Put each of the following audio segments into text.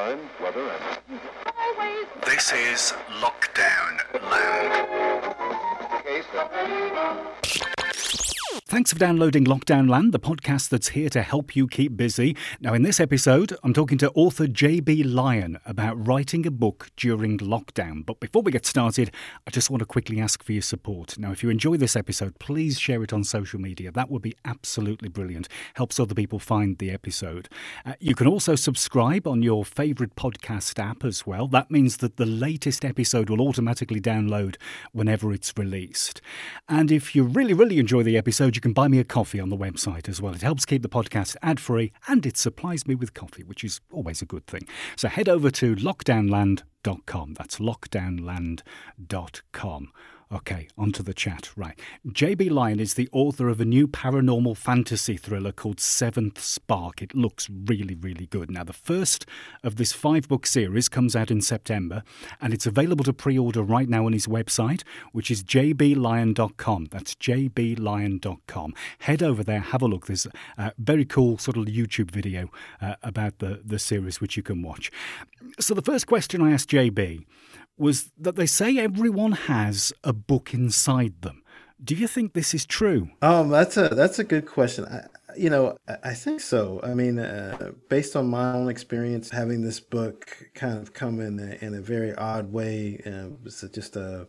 time, weather, and This is Lockdown Land. Thanks for downloading Lockdown Land, the podcast that's here to help you keep busy. Now, in this episode, I'm talking to author J.B. Lyon about writing a book during lockdown. But before we get started, I just want to quickly ask for your support. Now, if you enjoy this episode, please share it on social media. That would be absolutely brilliant. Helps other people find the episode. Uh, you can also subscribe on your favourite podcast app as well. That means that the latest episode will automatically download whenever it's released. And if you really, really enjoy the episode, you can buy me a coffee on the website as well. It helps keep the podcast ad free and it supplies me with coffee, which is always a good thing. So head over to lockdownland.com. That's lockdownland.com. Okay, onto the chat. Right. JB Lyon is the author of a new paranormal fantasy thriller called Seventh Spark. It looks really, really good. Now, the first of this five book series comes out in September, and it's available to pre order right now on his website, which is jblion.com. That's jblion.com. Head over there, have a look. There's a very cool sort of YouTube video uh, about the, the series which you can watch. So, the first question I asked JB was that they say everyone has a book inside them. Do you think this is true? Um, that's a that's a good question. I, you know, I, think so. I mean, uh, based on my own experience, having this book kind of come in a, in a very odd way, uh, it's just a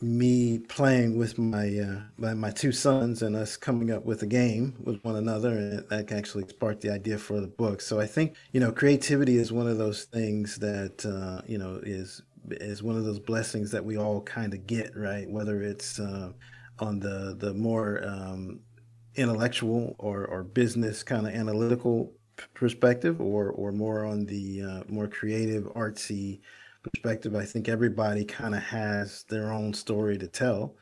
me playing with my, uh, my my two sons and us coming up with a game with one another, and that actually sparked the idea for the book. So I think you know, creativity is one of those things that uh, you know is is one of those blessings that we all kind of get, right? Whether it's uh, on the the more um, intellectual or, or business kind of analytical perspective, or or more on the uh, more creative, artsy perspective. I think everybody kind of has their own story to tell,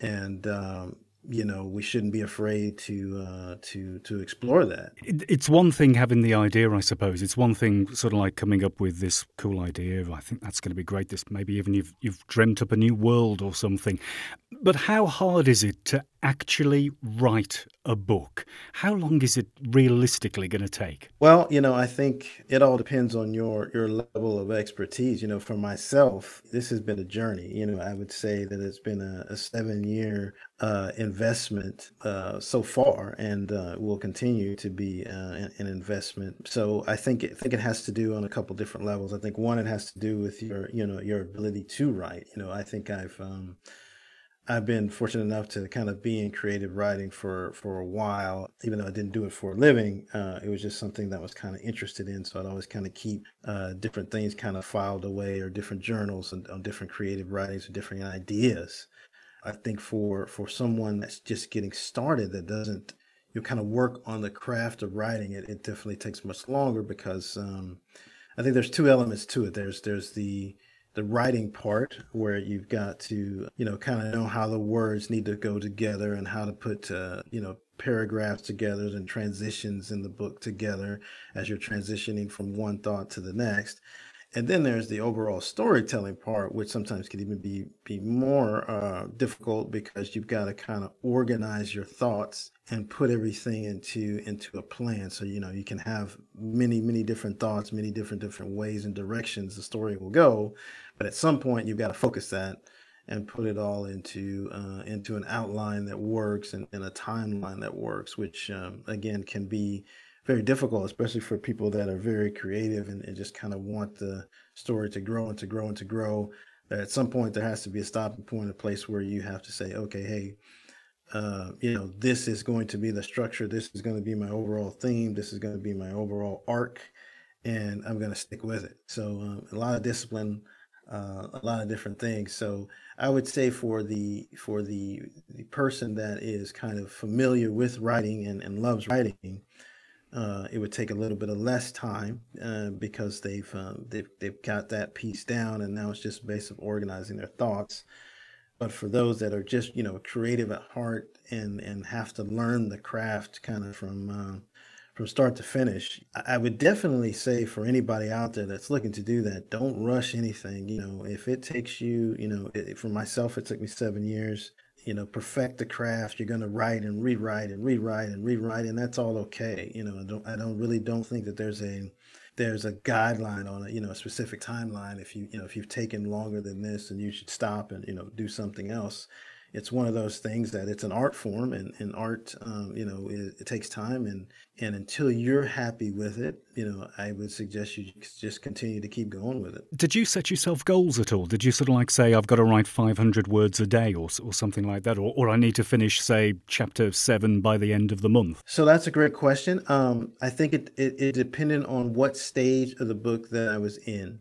and um, you know we shouldn't be afraid to uh, to to explore that. It, it's one thing having the idea, I suppose. It's one thing sort of like coming up with this cool idea. I think that's going to be great. This maybe even you've you've dreamt up a new world or something. But how hard is it to actually write a book? How long is it realistically going to take? Well, you know, I think it all depends on your your level of expertise. You know, for myself, this has been a journey. You know, I would say that it's been a, a seven year uh, investment uh, so far, and uh, will continue to be uh, an, an investment. So I think it, think it has to do on a couple different levels. I think one, it has to do with your you know your ability to write. You know, I think I've um, I've been fortunate enough to kind of be in creative writing for for a while, even though I didn't do it for a living. Uh, it was just something that I was kind of interested in, so I'd always kind of keep uh, different things kind of filed away, or different journals and on different creative writings or different ideas. I think for for someone that's just getting started, that doesn't you kind of work on the craft of writing it, it definitely takes much longer because um, I think there's two elements to it. There's there's the the writing part where you've got to you know kind of know how the words need to go together and how to put uh, you know paragraphs together and transitions in the book together as you're transitioning from one thought to the next and then there's the overall storytelling part which sometimes can even be be more uh, difficult because you've got to kind of organize your thoughts and put everything into into a plan. So you know you can have many many different thoughts many different different ways and directions the story will go. But at some point, you've got to focus that and put it all into uh, into an outline that works and, and a timeline that works, which um, again can be very difficult, especially for people that are very creative and, and just kind of want the story to grow and to grow and to grow. At some point, there has to be a stopping point, a place where you have to say, okay, hey, uh, you know, this is going to be the structure. This is going to be my overall theme. This is going to be my overall arc, and I'm going to stick with it. So um, a lot of discipline uh, a lot of different things. So I would say for the for the the person that is kind of familiar with writing and, and loves writing, uh, it would take a little bit of less time uh, because they've, uh, they've they've got that piece down, and now it's just a base of organizing their thoughts. But for those that are just you know creative at heart and and have to learn the craft kind of from uh, from start to finish. I would definitely say for anybody out there that's looking to do that, don't rush anything. You know, if it takes you, you know, it, for myself, it took me seven years. You know, perfect the craft. You're going to write and rewrite and rewrite and rewrite, and that's all okay. You know, I don't, I don't really don't think that there's a there's a guideline on it, you know, a specific timeline. If you, you know, if you've taken longer than this, then you should stop and, you know, do something else it's one of those things that it's an art form and, and art um, you know it, it, takes time and and until you're happy with it you know i would suggest you just continue to keep going with it. Did you set yourself goals at all? Did you sort of like say i've got to write 500 words a day or, or something like that or, or i need to finish say chapter 7 by the end of the month so that's a great question. Um, i think it, it, it depended on what stage of the book that i was in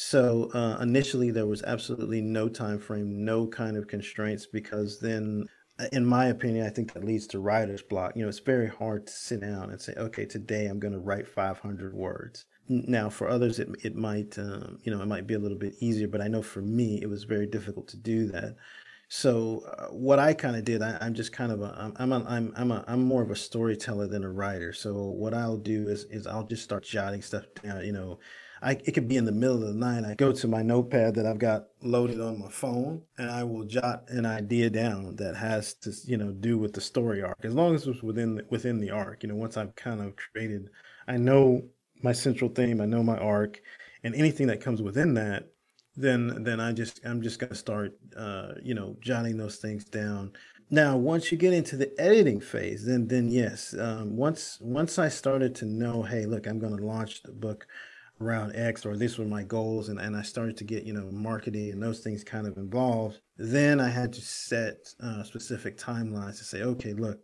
so uh, initially, there was absolutely no time frame, no kind of constraints, because then, uh, in my opinion, I think that leads to writer's block. You know, it's very hard to sit down and say, okay, today I'm going to write 500 words. Now, for others, it it might um, you know it might be a little bit easier, but I know for me, it was very difficult to do that. So uh, what I kind of did, I, am just kind of a, I'm I'm I'm a, I'm more of a storyteller than a writer. So what I'll do is is I'll just start jotting stuff down. You know, I, it could be in the middle of the night. I go to my notepad that I've got loaded on my phone, and I will jot an idea down that has to, you know, do with the story arc. As long as it's within the, within the arc, you know, once I've kind of created, I know my central theme, I know my arc, and anything that comes within that, then then I just I'm just gonna start, uh, you know, jotting those things down. Now, once you get into the editing phase, then then yes, um, once once I started to know, hey, look, I'm to launch the book around X or these were my goals and, and I started to get, you know, marketing and those things kind of involved, then I had to set uh, specific timelines to say, okay, look,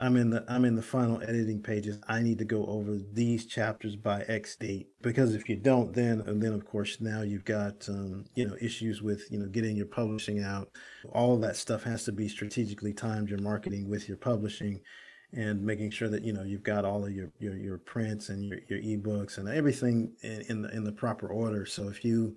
I'm in the I'm in the final editing pages. I need to go over these chapters by X date because if you don't, then and then of course now you've got um, you know issues with you know getting your publishing out. All that stuff has to be strategically timed. Your marketing with your publishing, and making sure that you know you've got all of your your, your prints and your, your ebooks and everything in, in the in the proper order. So if you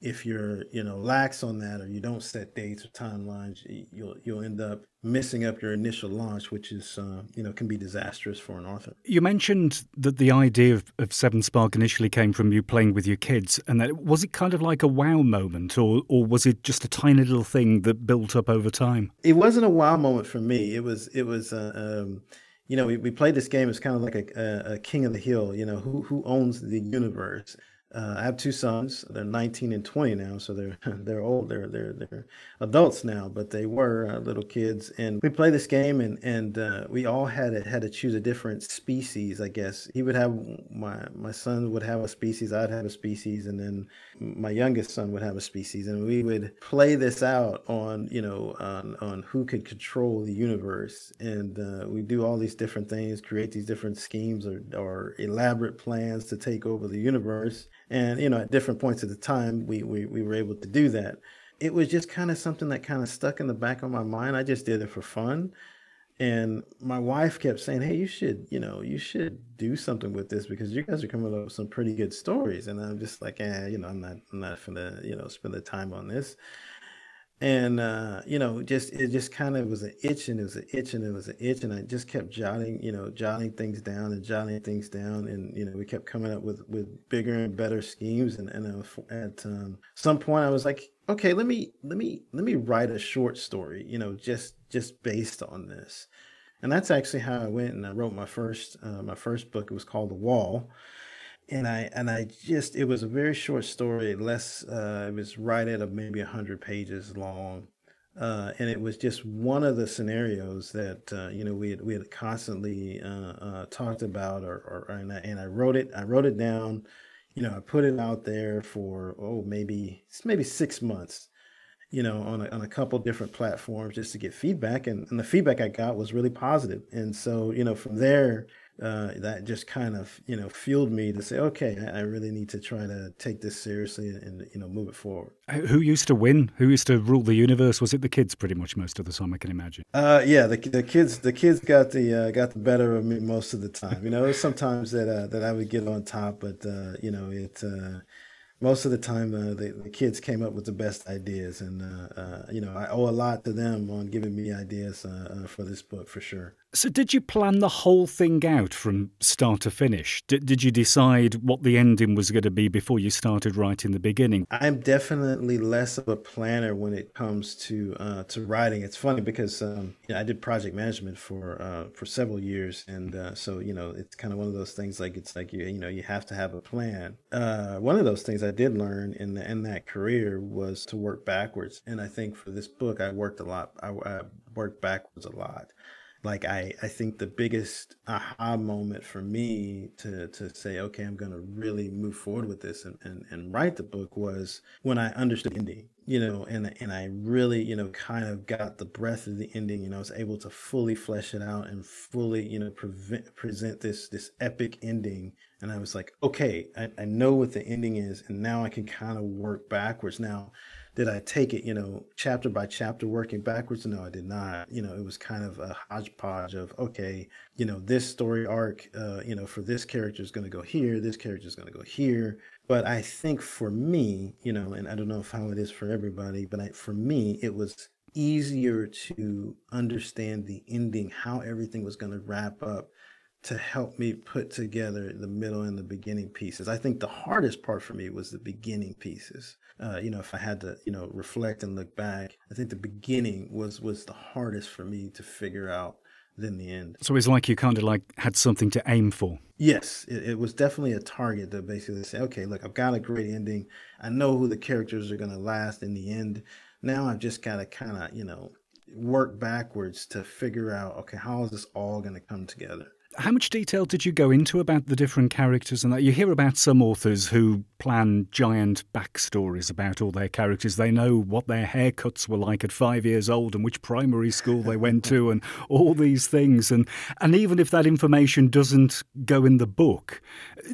if you're you know lax on that or you don't set dates or timelines you'll you'll end up messing up your initial launch which is uh, you know can be disastrous for an author you mentioned that the idea of, of seven spark initially came from you playing with your kids and that was it kind of like a wow moment or or was it just a tiny little thing that built up over time it wasn't a wow moment for me it was it was uh, um, you know, we, we played this game. It's kind of like a, a, a, king of the hill. You know, who who owns the universe? Uh, I have two sons. They're 19 and 20 now, so they're they're old. They're they're they're adults now, but they were uh, little kids. And we play this game, and and uh, we all had to, had to choose a different species. I guess he would have my my son would have a species. I'd have a species, and then my youngest son would have a species, and we would play this out on you know on on who could control the universe. And uh, we do all these different things, create these different schemes or or elaborate plans to take over the universe and, you know, at different points of the time, we, we, we were able to do that. It was just kind of something that kind of stuck in the back of my mind. I just did it for fun. And my wife kept saying, Hey, you should, you know, you should do something with this because you guys are coming up with some pretty good stories. And I'm just like, eh, you know, I'm not, I'm not gonna, you know, spend the time on this and uh, you know, just it just kind of was an itch, and it was an itch, and it was an itch, and I just kept jotting, you know, jotting things down and jotting things down, and you know, we kept coming up with with bigger and better schemes, and and at um, some point, I was like, okay, let me let me let me write a short story, you know, just just based on this, and that's actually how I went, and I wrote my first uh, my first book. It was called The Wall and I and I just it was a very short story, less uh, it was right at a, maybe hundred pages long, uh, and it was just one of the scenarios that uh, you know we had we had constantly uh, uh, talked about, or, or and, I, and I wrote it I wrote it down, you know I put it out there for oh maybe maybe six months, you know on a, on a couple different platforms just to get feedback, and, and the feedback I got was really positive, and so you know from there uh, that just kind of you know fueled me to say, okay, I, I, really need to try to take this seriously and you know move it forward. Who used to win? Who used to rule the universe? Was it the kids pretty much most of the time? I can imagine. Uh, yeah, the, the kids the kids got the uh, got the better of me most of the time. You know, sometimes that uh, that I would get on top, but uh, you know it uh, most of the time uh, the, the, kids came up with the best ideas and uh, uh, you know i owe a lot to them on giving me ideas uh, uh, for this book for sure So, did you plan the whole thing out from start to finish? Did, did you decide what the ending was going to be before you started writing the beginning? I'm definitely less of a planner when it comes to uh, to writing. It's funny because um, you know, I did project management for uh, for several years, and uh, so you know it's kind of one of those things. Like it's like you you know you have to have a plan. Uh, one of those things I did learn in the, in that career was to work backwards, and I think for this book I worked a lot. I, I worked backwards a lot like I, I think the biggest aha moment for me to to say okay i'm to really move forward with this and, and, and write the book was when i understood the ending you know and and i really you know kind of got the breath of the ending you know i was able to fully flesh it out and fully you know prevent, present this this epic ending and i was like okay I, I know what the ending is and now i can kind of work backwards now did I take it, you know, chapter by chapter, working backwards? No, I did not. You know, it was kind of a hodgepodge of, okay, you know, this story arc, uh, you know, for this character is going to go here, this character is going to go here. But I think for me, you know, and I don't know if how it is for everybody, but I, for me, it was easier to understand the ending, how everything was going to wrap up to help me put together the middle and the beginning pieces. I think the hardest part for me was the beginning pieces. Uh, you know, if I had to, you know, reflect and look back, I think the beginning was was the hardest for me to figure out than the end. So it's like you kind of like had something to aim for. Yes, it, it was definitely a target to basically say, okay, look, I've got a great ending. I know who the characters are going to last in the end. Now I've just got to kind of, you know, work backwards to figure out, okay, how is this all going to come together? How much detail did you go into about the different characters and that? You hear about some authors who plan giant backstories about all their characters. They know what their haircuts were like at five years old and which primary school they went to and all these things. And, and even if that information doesn't go in the book,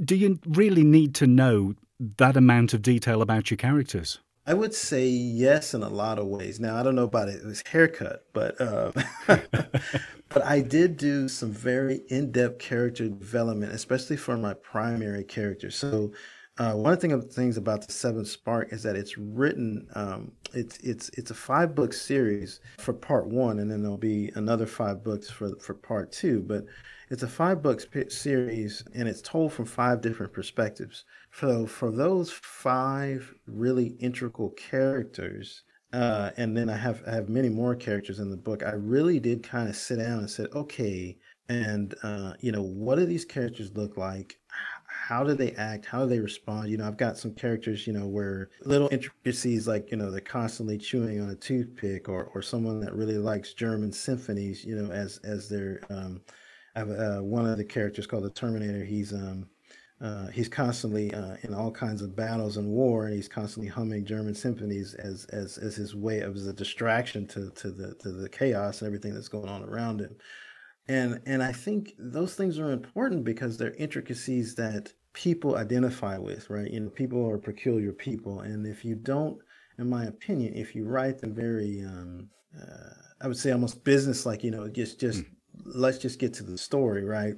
do you really need to know that amount of detail about your characters? I would say yes in a lot of ways. Now I don't know about it, his haircut, but uh, but I did do some very in-depth character development, especially for my primary character. So uh, one of the things about the Seventh Spark is that it's written. Um, it's it's it's a five book series for part one, and then there'll be another five books for for part two. But it's a five book series, and it's told from five different perspectives. So for those five really integral characters, uh, and then I have I have many more characters in the book. I really did kind of sit down and said, okay, and uh, you know, what do these characters look like? how do they act how do they respond you know i've got some characters you know where little intricacies like you know they're constantly chewing on a toothpick or or someone that really likes german symphonies you know as as their um i have uh, one of the characters called the terminator he's um uh, he's constantly uh, in all kinds of battles and war, and he's constantly humming German symphonies as as as his way of as a distraction to to the to the chaos and everything that's going on around him. And and I think those things are important because they're intricacies that people identify with, right? You know, people are peculiar people, and if you don't, in my opinion, if you write them very, um, uh, I would say almost business like, you know, just just mm. let's just get to the story, right?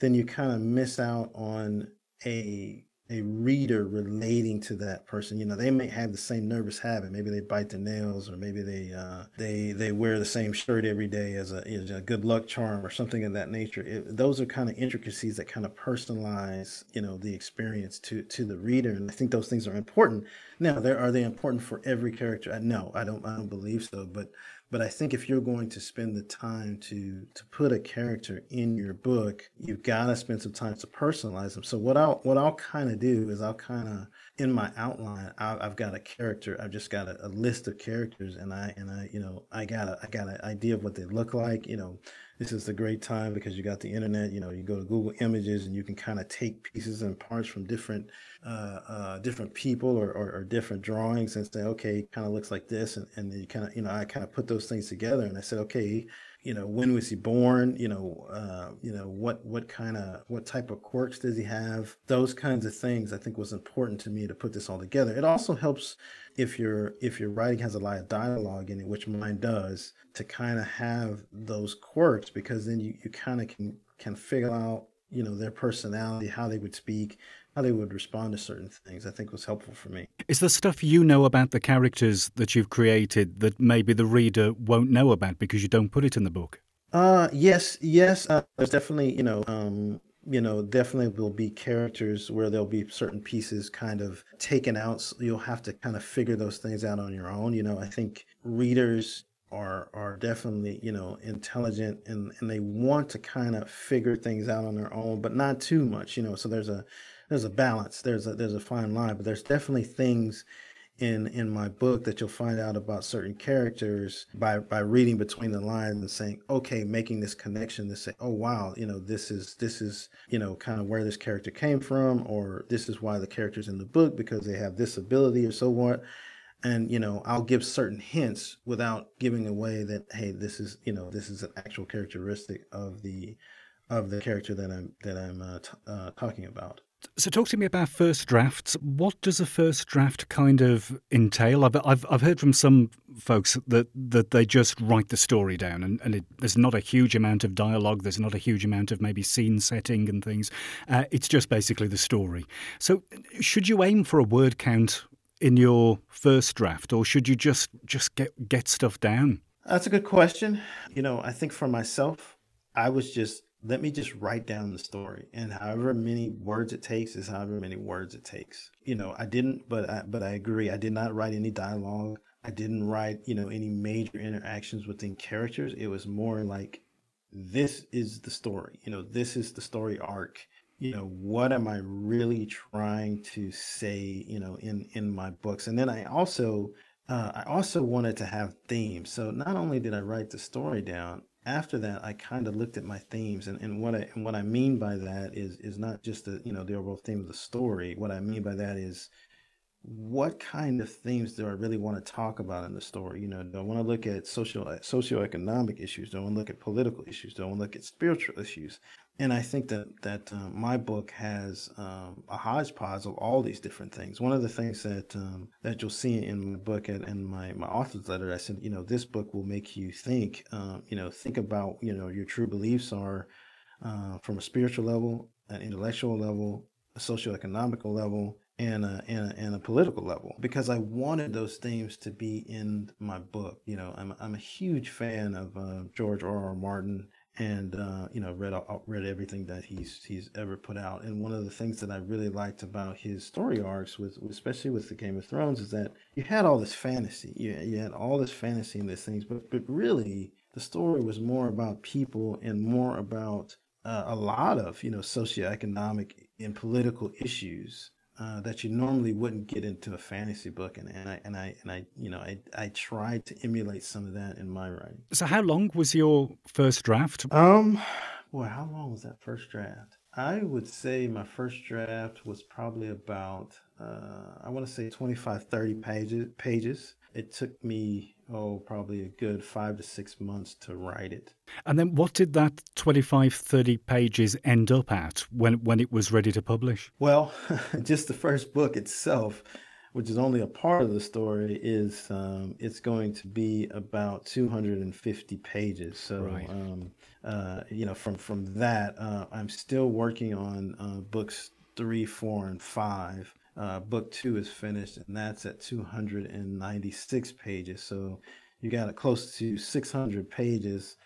Then you kind of miss out on a a reader relating to that person. You know, they may have the same nervous habit. Maybe they bite their nails, or maybe they uh, they they wear the same shirt every day as a, as a good luck charm or something of that nature. It, those are kind of intricacies that kind of personalize, you know, the experience to to the reader, and I think those things are important. Now, there are they important for every character? No, I don't. I don't believe so. But but I think if you're going to spend the time to to put a character in your book, you've got to spend some time to personalize them. So what I'll what I'll kind of do is I'll kind of in my outline I, have got a character. I've just got a, a, list of characters, and I and I you know I got a I got an idea of what they look like. You know, this is a great time because you got the internet. You know, you go to Google Images and you can kind of take pieces and parts from different uh, uh, different people or, or, or, different drawings and say, okay, kind of looks like this, and and you kind of you know I kind of put those things together and I said, okay, you know when was he born? You know uh, you know what what kind of what type of quirks does he have? Those kinds of things i think was important to me to put this all together. It also helps if your if your writing has a lot of dialogue in it which mine does to kind of have those quirks because then you, you kind of can can figure out you know their personality how they would speak how they would respond to certain things, I think was helpful for me. Is there stuff you know about the characters that you've created that maybe the reader won't know about because you don't put it in the book? Uh, yes, yes. Uh, there's definitely, you know, um, you know, definitely will be characters where there'll be certain pieces kind of taken out. So you'll have to kind of figure those things out on your own. You know, I think readers are are definitely you know intelligent and and they want to kind of figure things out on their own, but not too much. You know, so there's a there's a balance. There's a there's a fine line, but there's definitely things in in my book that you'll find out about certain characters by by reading between the lines and saying okay making this connection to say oh wow you know this is this is you know kind of where this character came from or this is why the character's in the book because they have this ability or so what and you know i'll give certain hints without giving away that hey this is you know this is an actual characteristic of the of the character that i'm that i'm uh, t- uh, talking about so, talk to me about first drafts. What does a first draft kind of entail? I've I've, I've heard from some folks that, that they just write the story down, and, and it, there's not a huge amount of dialogue. There's not a huge amount of maybe scene setting and things. Uh, it's just basically the story. So, should you aim for a word count in your first draft, or should you just just get get stuff down? That's a good question. You know, I think for myself, I was just let me just write down the story and however many words it takes is however many words it takes. You know i didn't but i but i agree. I did not write any dialogue. I didn't write you know any major interactions within characters. It was more like this is the story. You know this is the story arc you know what am i really trying to say you know in in my books and then i also uh, i also wanted to have themes so not only did i write the story down after that, I kind of looked at my themes, and, and what I and what I mean by that is is not just the you know the overall theme of the story. What I mean by that is what kind of themes do I really want to talk about in the story? You know, do I want to look at social socioeconomic issues? Do I want to look at political issues? Do I want to look at spiritual issues? And I think that that uh, my book has um, a hodgepodge of all these different things. One of the things that um, that you'll see in my book and in my my author's letter, I said, you know, this book will make you think. Um, you know, think about you know your true beliefs are uh, from a spiritual level, an intellectual level, a socioeconomical level, and a, and a, and a political level because I wanted those themes to be in my book. You know, I'm I'm a huge fan of uh, George R. R. Martin, and uh, you know read read everything that he's he's ever put out. And one of the things that I really liked about his story arcs, with especially with the Game of Thrones, is that you had all this fantasy. You you had all this fantasy in these things, but but really the story was more about people and more about uh, a lot of you know socioeconomic and political issues uh, that you normally wouldn't get into a fantasy book, and, and I and I and I you know I I tried to emulate some of that in my writing. So how long was your first draft? Um, boy, how long was that first draft? I would say my first draft was probably about uh, I want to say 25, 30 pages. Pages. It took me oh, probably a good five to six months to write it. And then what did that 25, 30 pages end up at when, when it was ready to publish? Well, just the first book itself, which is only a part of the story, is um, it's going to be about 250 pages. So, right. um, uh, you know, from, from that, uh, I'm still working on uh, books three, four, and five. Uh, book two is finished, and that's at 296 pages. So you got close to 600 pages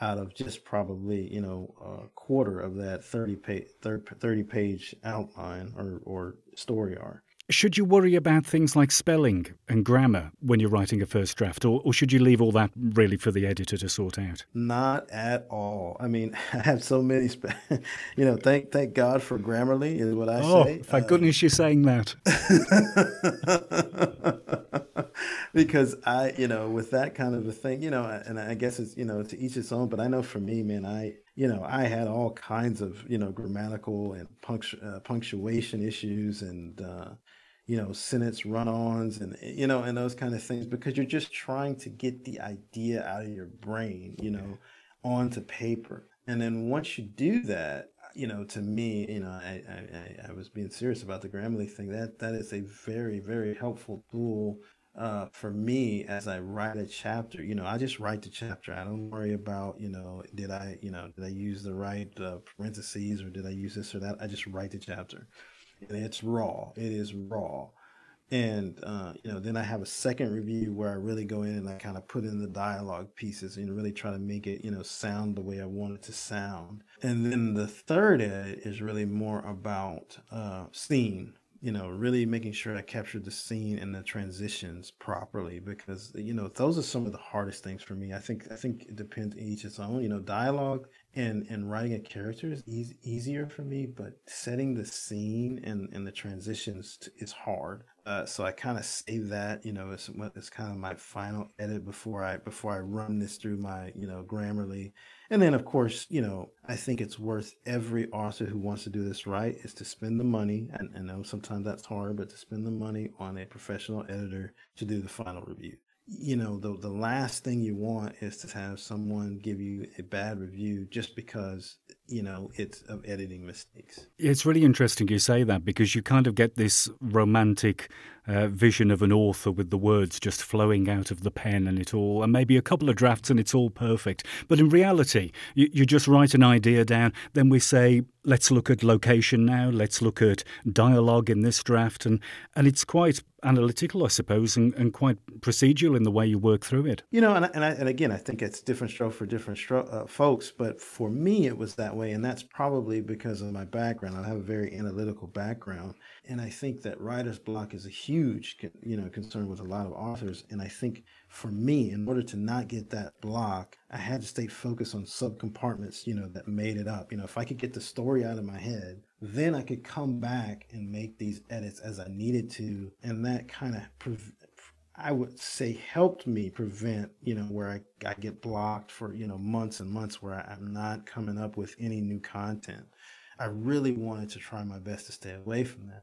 out of just probably you know a quarter of that 30 page 30 page outline or, or story arc. Should you worry about things like spelling and grammar when you're writing a first draft, or, or should you leave all that really for the editor to sort out? Not at all. I mean, I have so many, spe- you know, thank thank God for Grammarly is what I oh, say. thank uh, goodness you're saying that. because I, you know, with that kind of a thing, you know, and I guess it's, you know, to each its own, but I know for me, man, I, you know, I had all kinds of, you know, grammatical and punctu- uh, punctuation issues and, uh, you know, sentence run-ons and you know, and those kind of things because you're just trying to get the idea out of your brain, you know, onto paper. And then once you do that, you know, to me, you know, I, I, I was being serious about the Grammarly thing. That that is a very, very helpful tool uh, for me as I write a chapter. You know, I just write the chapter. I don't worry about, you know, did I, you know, did I use the right uh, parentheses or did I use this or that? I just write the chapter and it's raw. It is raw. and uh, you know then i have a second review where i really go in and i kind of put in the dialogue pieces and really try to make it you know sound the way i want it to sound and then the third edit is really more about uh, scene you know, really making sure I captured the scene and the transitions properly because you know those are some of the hardest things for me. I think I think it depends each its own. You know, dialogue and and writing a character is easy, easier for me, but setting the scene and and the transitions is hard. Uh, so I kind of save that. You know, it's it's kind of my final edit before I before I run this through my you know Grammarly and then, of course, you know, I think it's worth every author who wants to do this right is to spend the money. And I know sometimes that's hard, but to spend the money on a professional editor to do the final review. You know, the, the last thing you want is to have someone give you a bad review just because you know, it's of editing mistakes. It's really interesting you say that because you kind of get this romantic uh, vision of an author with the words just flowing out of the pen and it all, and maybe a couple of drafts and it's all perfect. But in reality, you, you just write an idea down, then we say, let's look at location now, let's look at dialogue in this draft, and, and it's quite analytical, I suppose, and, and quite procedural in the way you work through it. You know, and, and, I, and again, I think it's different stroke for different stro- uh, folks, but for me, it was that way. And that's probably because of my background. I have a very analytical background. And I think that writer's block is a huge, you know, concern with a lot of authors. And I think for me, in order to not get that block, I had to stay focused on subcompartments, you know, that made it up. You know, if I could get the story out of my head, then I could come back and make these edits as I needed to. And that kind of I would say helped me prevent, you know, where I, I get blocked for, you know, months and months where I, am not coming up with any new content. I really wanted to try my best to stay away from that.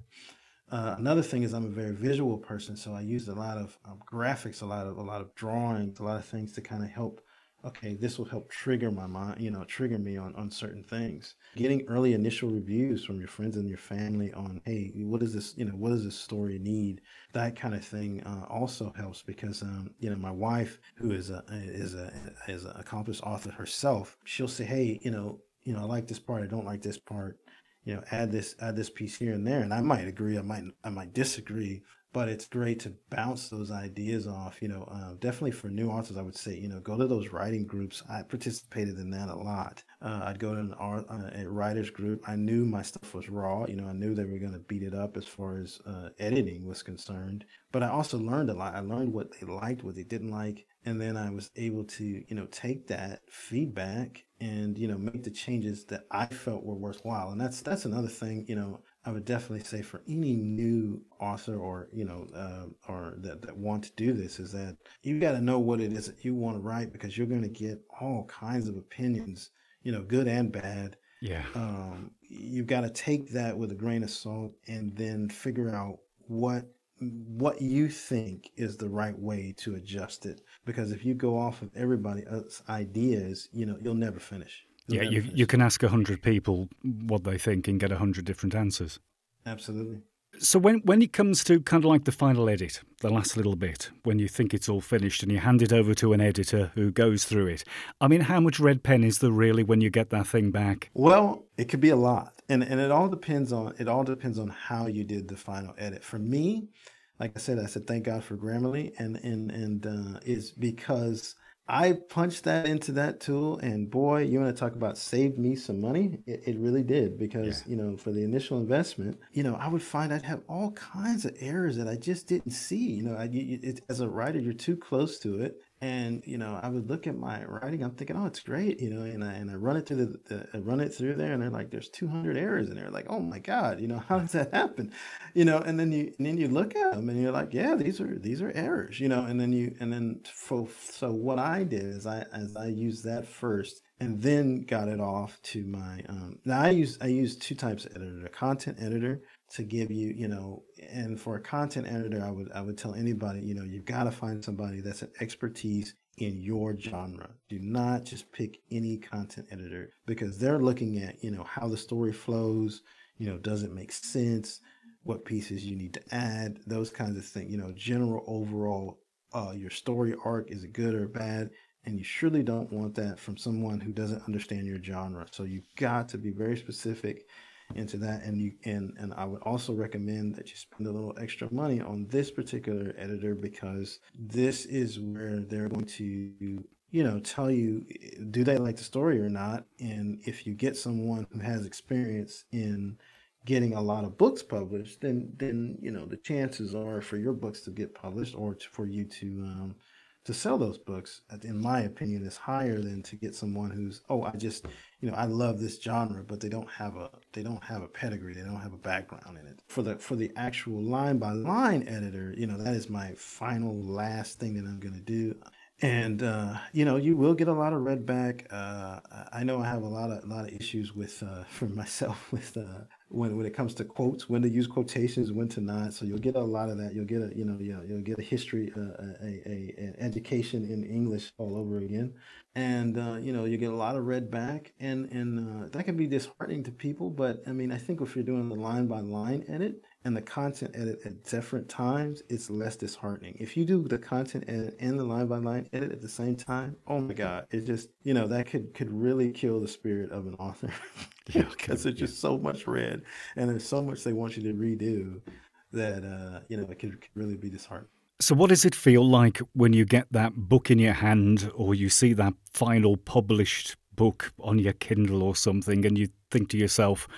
Uh, another thing is I'm a very visual person, so I used a lot of um, graphics, a lot of a lot of drawings, a lot of things to kind of help okay, this will help trigger my mind, you know, trigger me on, on certain things. Getting early initial reviews from your friends and your family on, hey, what does this, you know, what does this story need? That kind of thing uh, also helps because, um, you know, my wife, who is a is a is an accomplished author herself, she'll say, hey, you know, you know, I like this part, I don't like this part. You know, add this add this piece here and there, and I might agree, I might I might disagree, but it's great to bounce those ideas off. You know, uh, definitely for new authors, I would say, you know, go to those writing groups. I participated in that a lot. Uh, I'd go to an art, uh, a writers group. I knew my stuff was raw. You know, I knew they were going to beat it up as far as uh, editing was concerned. But I also learned a lot. I learned what they liked, what they didn't like, and then I was able to, you know, take that feedback and you know make the changes that I felt were worthwhile. And that's that's another thing. You know, I would definitely say for any new author or you know uh, or that, that want to do this is that you got to know what it is that you want to write because you're going to get all kinds of opinions, you know, good and bad. Yeah. Um, you've got to take that with a grain of salt and then figure out what what you think is the right way to adjust it because if you go off of everybody else's ideas you know you'll never finish yeah, you, you can ask 100 people what they think and get 100 different answers. Absolutely. So when when it comes to kind of like the final edit, the last little bit, when you think it's all finished and you hand it over to an editor who goes through it, I mean, how much red pen is there really when you get that thing back? Well, it could be a lot, and and it all depends on it all depends on how you did the final edit. For me, like I said, I said thank God for Grammarly, and and and uh, it's because I punched that into that tool, and boy, you want to talk about saved me some money? It, it really did because yeah. you know for the initial investment, you know I would find I'd have all kinds of errors that I just didn't see. You know, I, it, as a writer, you're too close to it, and you know i would look at my writing i'm thinking oh it's great you know and i, and I run it through the, the run it through there and they're like there's 200 errors in there. Like oh my god you know how does that happen? You know and then you and then you look at them and you're like yeah these are these are errors you know and then you and then for, so what i did is i as i used that first and then got it off to my um, now i use i use two types of editor a content editor to give you, you know, and for a content editor, I would I would tell anybody, you know, you've got to find somebody that's an expertise in your genre. Do not just pick any content editor because they're looking at, you know, how the story flows, you know, does it make sense, what pieces you need to add, those kinds of things, you know, general overall uh, your story arc is it good or bad and you surely don't want that from someone who doesn't understand your genre. So you've got to be very specific into that. And you and and I would also recommend that you spend a little extra money on this particular editor because this is where they're going to you know, tell you do they like the story or not. And if you get someone who has experience in getting a lot of books published, then then you know the chances are for your books to get published or to, for you to um, to sell those books, in my opinion, is higher than to get someone who's oh I just you know I love this genre, but they don't have a they don't have a pedigree, they don't have a background in it. For the for the actual line by line editor, you know that is my final last thing that I'm to do and uh, you know you will get a lot of read back. Uh, I know I have a lot of a lot of issues with uh, for myself with uh, when when it comes to quotes, when to use quotations, when to not. So you'll get a lot of that. You'll get a you know you'll, you'll get a history, uh, a, a, an education in English all over again, and uh, you know you get a lot of read back, and and that can be disheartening to people. But I mean I think if you're doing the line by line edit, and the content edit at different times, it's less disheartening. If you do the content edit and the line by line edit at the same time, oh my God, it just, you know, that could, could really kill the spirit of an author yeah, because there's just so much read and there's so much they want you to redo that, uh, you know, it could, could really be disheartening. So, what does it feel like when you get that book in your hand or you see that final published book on your Kindle or something and you think to yourself,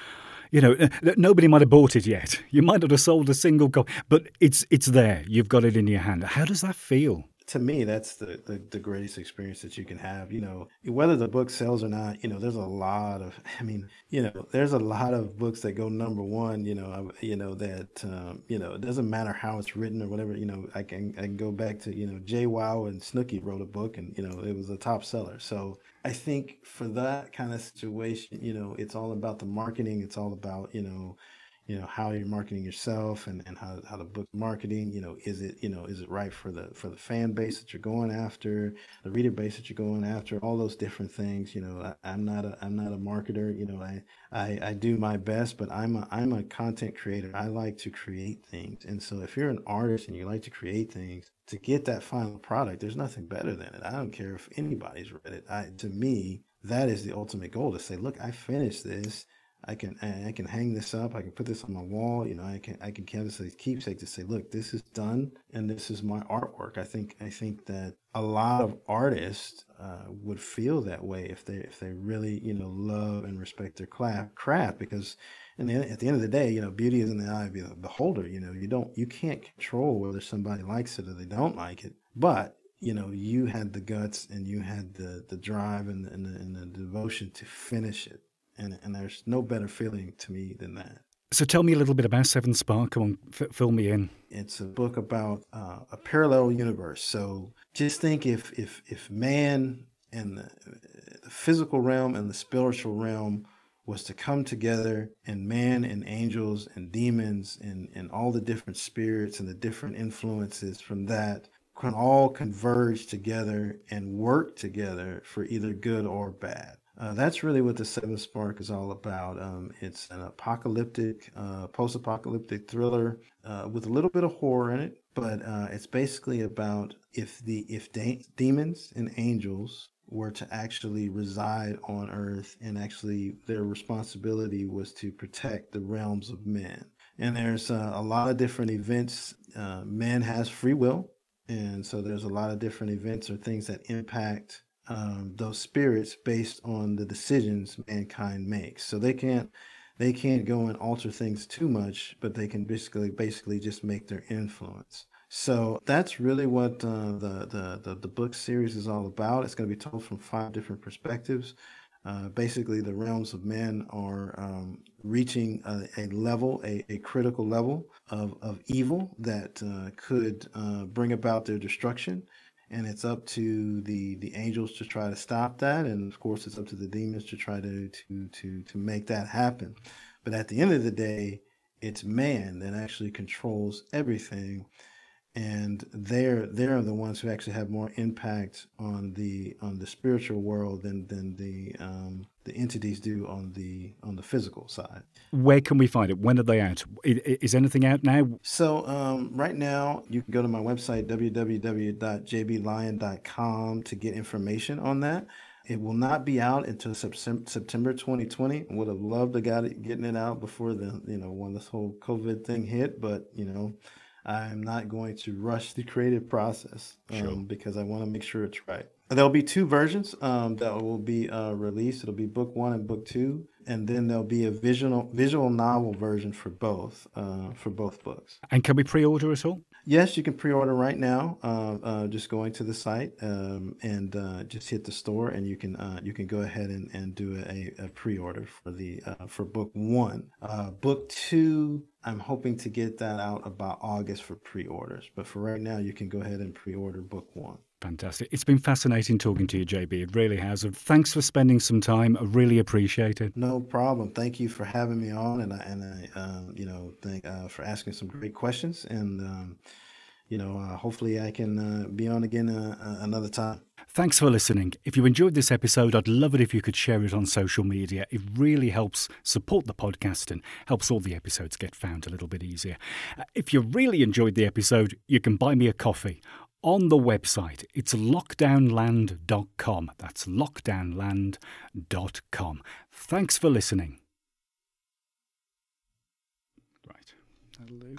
you know, nobody might have bought it yet. You might not have sold a single copy, but it's it's there. You've got it in your hand. How does that feel? to me, that's the, the, the greatest experience that you can have. You know, whether the book sells or not, you know, there's a lot of, I mean, you know, there's a lot of books that go number one. You know, you know that, um, you know, it doesn't matter how it's written or whatever. You know, I can I can go back to you know JWoww and Snooki wrote a book and you know it was a top seller. So I think for that kind of situation, you know, it's all about the marketing. It's all about you know you know how you're marketing yourself and, and how, how the book marketing you know is it you know is it right for the for the fan base that you're going after the reader base that you're going after all those different things you know I, am not a i'm not a marketer you know I, I i do my best but i'm a i'm a content creator. I like to create things. And so if you're an artist and you like to create things to get that final product there's nothing better than it. I don't care if anybody's read it. I, to me that is the ultimate goal to say look i finished this I can I can hang this up. I can put this on my wall. You know, I can I can canvas a keepsake to say, look, this is done, and this is my artwork. I think I think that a lot of artists uh, would feel that way if they if they really you know love and respect their craft because and at the end of the day, you know, beauty is in the eye of the beholder. You know, you don't you can't control whether somebody likes it or they don't like it, but you know, you had the guts and you had the the drive and, and, the, and the devotion to finish it and and there's no better feeling to me than that. So tell me a little bit about Seven Spark. Come on, f- fill me in. It's a book about uh, a parallel universe. So just think if if if man and the, the physical realm and the spiritual realm was to come together and man and angels and demons and, and all the different spirits and the different influences from that can all converge together and work together for either good or bad. Uh, that's really what the Seventh Spark is all about. Um, it's an apocalyptic, uh, post-apocalyptic thriller uh, with a little bit of horror in it, but uh, it's basically about if the if de- demons and angels were to actually reside on Earth, and actually their responsibility was to protect the realms of men. And there's uh, a lot of different events. Man has free will, and so there's a lot of different events or things that impact um, those spirits based on the decisions mankind makes. So they can't they can't go and alter things too much, but they can basically basically just make their influence. So that's really what uh, the, the, the the book series is all about. It's going to be told from five different perspectives. Uh, basically, the realms of men are um, reaching a, a level, a, a, critical level of, of evil that uh, could uh, bring about their destruction and it's up to the the angels to try to stop that. And of course it's up to the demons to try to to to to make that happen. But at the end of the day it's man that actually controls everything. And they're they're the ones who actually have more impact on the on the spiritual world than than the um, the entities do on the on the physical side. Where can we find it? When are they out? Is anything out now? So um, right now, you can go to my website www.jblion.com to get information on that. It will not be out until September 2020. Would have loved to got it getting it out before the you know when this whole COVID thing hit, but you know I'm not going to rush the creative process um, sure. because I want to make sure it's right. There'll be two versions um, that will be uh, released. It'll be book one and book two, and then there'll be a visual visual novel version for both uh, for both books. And can we pre-order at all? Yes, you can pre-order right now. Uh, uh, just going to the site um, and uh, just hit the store, and you can uh, you can go ahead and, and do a, a pre-order for the uh, for book one. Uh, book two, I'm hoping to get that out about August for pre-orders. But for right now, you can go ahead and pre-order book one. Fantastic. It's been fascinating talking to you, JB. It really has. Thanks for spending some time. I really appreciate it. No problem. Thank you for having me on, and I, and I, um, you know, thank uh, for asking some great questions. And um, you know, uh, hopefully I can uh, be on again uh, uh, another time. Thanks for listening. If you enjoyed this episode, I'd love it if you could share it on social media. It really helps support the podcast and helps all the episodes get found a little bit easier. Uh, if you really enjoyed the episode, you can buy me a coffee on the website. It's lockdownland.com. That's lockdownland.com. Thanks for listening. Right. That'll do.